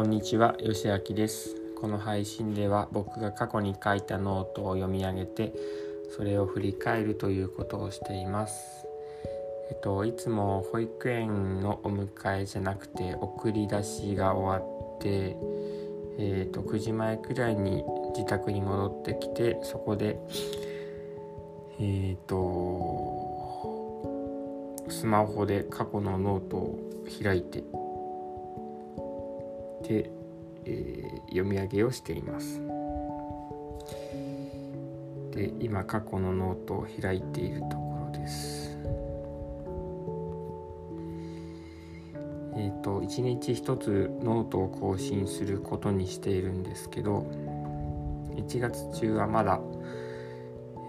こんにちは、よしあきです。この配信では僕が過去に書いたノートを読み上げて、それを振り返るということをしています。えっと、いつも保育園のお迎えじゃなくて送り出しが終わって、えっと、9時前くらいに自宅に戻ってきて、そこで、えっと、スマホで過去のノートを開いてで、えー読み上げをしています。で今過去のノートを開いているところです。えっ、と1日1つノートを更新することにしているんですけど1月中はまだ、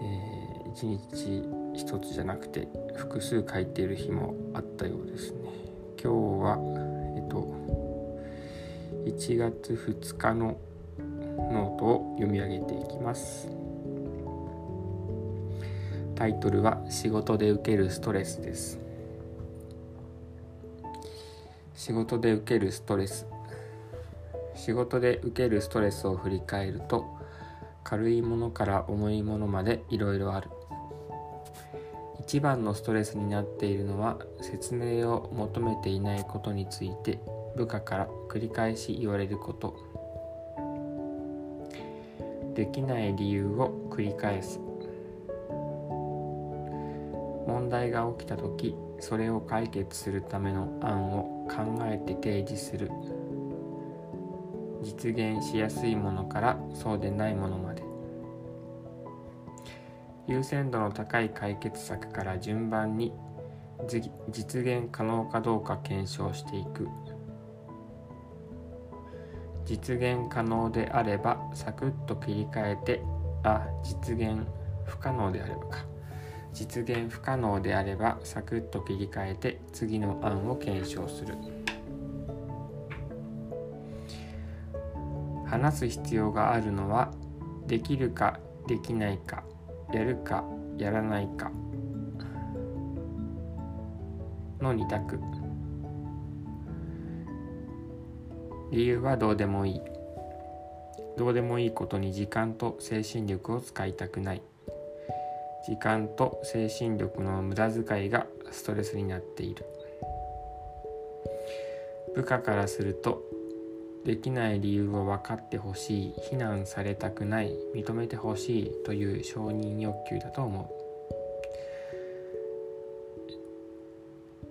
え1日1つじゃなくて複数書いている日もあったようですね。今日は、1月2日のノートを読み上げていきます。タイトルは仕事で受けるストレスです。仕事で受けるストレス。仕事で受けるストレスを振り返ると軽いものから重いものまでいろいろある。一番のストレスになっているのは説明を求めていないことについて。部下から繰り返し言われること。できない理由を繰り返す。問題が起きた時それを解決するための案を考えて提示する。実現しやすいものからそうでないものまで。優先度の高い解決策から順番に実現可能かどうか検証していく。実現可能であればサクッと切り替えてあ実現不可能であればか。実現不可能であればサクッと切り替えて次の案を検証する。話す必要があるのはできるかできないかやるかやらないかの2択。理由はどうでもいい。どうでもいいことに時間と精神力を使いたくない。時間と精神力の無駄遣いがストレスになっている。部下からするとできない理由を分かってほしい非難されたくない認めてほしいという承認欲求だと思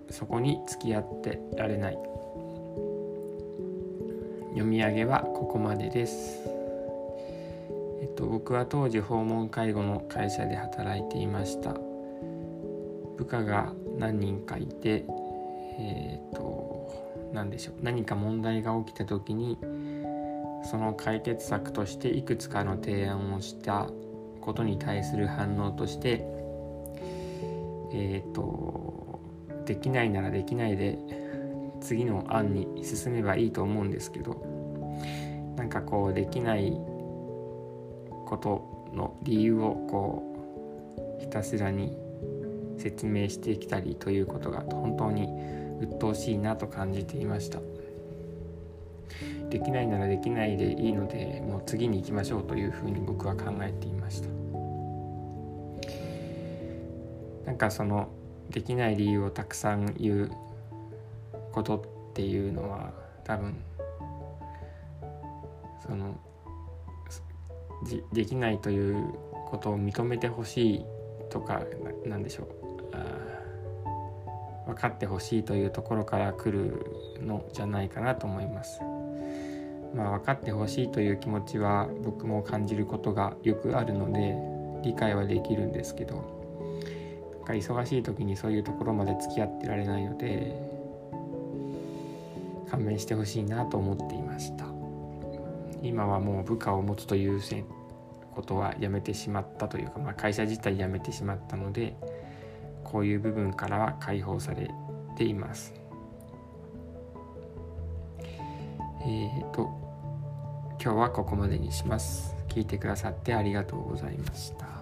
う。そこに付き合ってられない。読み上げはここまでです。えっと僕は当時訪問介護の会社で働いていました。部下が何人かいてえっと何でしょう。何か問題が起きた時にその解決策としていくつかの提案をしたことに対する反応としてえっ、とできないならできないで次の案に進めばいいと思うんですけどなんかこうできないことの理由をこうひたすらに説明してきたりということが本当に鬱陶しいなと感じていました。できないならできないでいいのでもう次に行きましょうというふうに僕は考えていました。なんかそのできない理由をたくさん言うことっていうのは多分そのできないということを認めてほしいとかなんでしょう分かってほしいというところから来るのじゃないかなと思います。まあ分かってほしいという気持ちは僕も感じることがよくあるので理解はできるんですけどなんか忙しい時にそういうところまで付き合ってられないので勘弁してほしいなと思っていました。今はもう部下を持つということはやめてしまったというか、まあ、会社自体やめてしまったのでこういう部分からは解放されています。えーと今日はここまでにします。聞いてくださってありがとうございました。